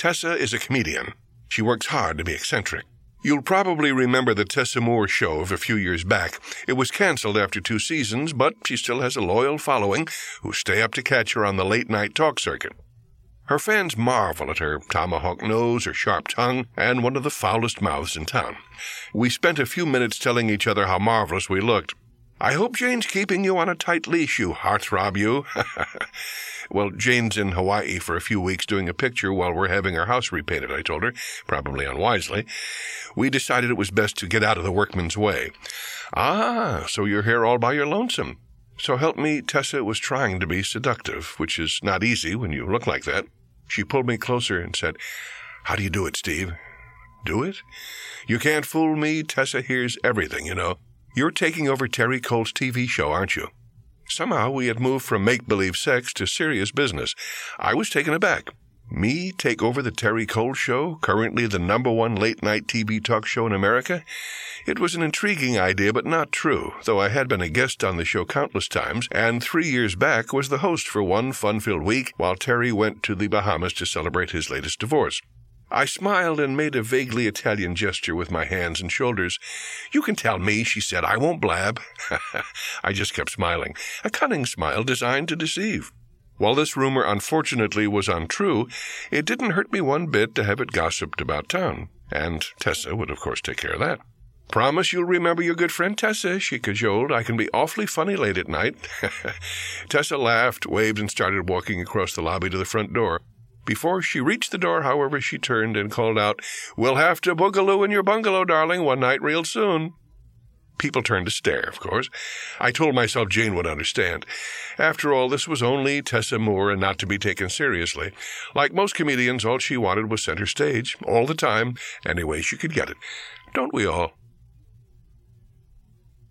Tessa is a comedian. She works hard to be eccentric. You'll probably remember the Tessa Moore show of a few years back. It was canceled after two seasons, but she still has a loyal following who stay up to catch her on the late night talk circuit. Her fans marvel at her tomahawk nose, her sharp tongue, and one of the foulest mouths in town. We spent a few minutes telling each other how marvelous we looked. I hope Jane's keeping you on a tight leash, you heartthrob, you. well, Jane's in Hawaii for a few weeks doing a picture while we're having our house repainted, I told her, probably unwisely. We decided it was best to get out of the workman's way. Ah, so you're here all by your lonesome. So help me, Tessa was trying to be seductive, which is not easy when you look like that. She pulled me closer and said, How do you do it, Steve? Do it? You can't fool me. Tessa hears everything, you know. You're taking over Terry Cole's TV show, aren't you? Somehow we had moved from make believe sex to serious business. I was taken aback. Me take over the Terry Cole show, currently the number one late night TV talk show in America? It was an intriguing idea, but not true, though I had been a guest on the show countless times, and three years back was the host for one fun filled week while Terry went to the Bahamas to celebrate his latest divorce. I smiled and made a vaguely Italian gesture with my hands and shoulders. You can tell me, she said. I won't blab. I just kept smiling, a cunning smile designed to deceive. While this rumor unfortunately was untrue, it didn't hurt me one bit to have it gossiped about town. And Tessa would, of course, take care of that. Promise you'll remember your good friend Tessa, she cajoled. I can be awfully funny late at night. Tessa laughed, waved, and started walking across the lobby to the front door. Before she reached the door, however, she turned and called out, We'll have to boogaloo in your bungalow, darling, one night real soon. People turned to stare, of course. I told myself Jane would understand. After all, this was only Tessa Moore and not to be taken seriously. Like most comedians, all she wanted was center stage, all the time, any way she could get it. Don't we all?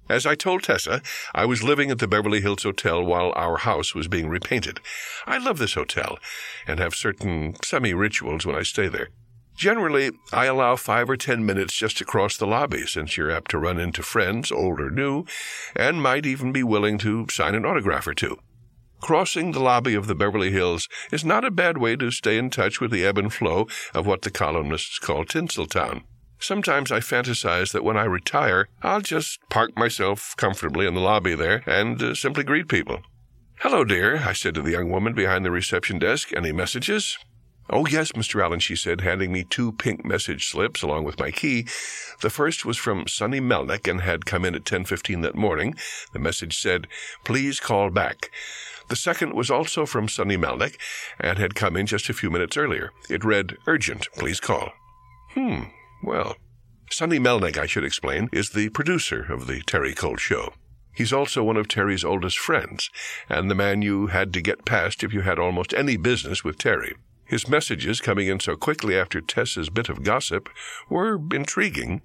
As I told Tessa, I was living at the Beverly Hills Hotel while our house was being repainted. I love this hotel and have certain semi rituals when I stay there. Generally, I allow five or ten minutes just to cross the lobby since you're apt to run into friends, old or new, and might even be willing to sign an autograph or two. Crossing the lobby of the Beverly Hills is not a bad way to stay in touch with the ebb and flow of what the columnists call Tinseltown. Sometimes I fantasize that when I retire, I'll just park myself comfortably in the lobby there and uh, simply greet people. Hello, dear, I said to the young woman behind the reception desk. Any messages? Oh, yes, Mr. Allen, she said, handing me two pink message slips along with my key. The first was from Sonny Melnick and had come in at 10.15 that morning. The message said, Please call back. The second was also from Sonny Melnick and had come in just a few minutes earlier. It read, Urgent, please call. Hmm, well, Sonny Melnick, I should explain, is the producer of the Terry Cole Show. He's also one of Terry's oldest friends, and the man you had to get past if you had almost any business with Terry. His messages, coming in so quickly after Tess's bit of gossip, were intriguing.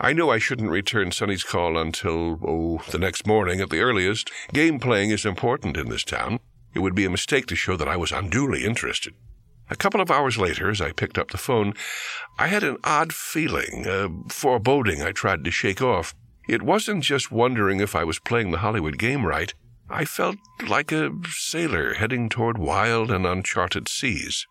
I knew I shouldn't return Sonny's call until, oh, the next morning at the earliest. Game playing is important in this town. It would be a mistake to show that I was unduly interested. A couple of hours later, as I picked up the phone, I had an odd feeling, a foreboding I tried to shake off. It wasn't just wondering if I was playing the Hollywood game right. I felt like a sailor heading toward wild and uncharted seas.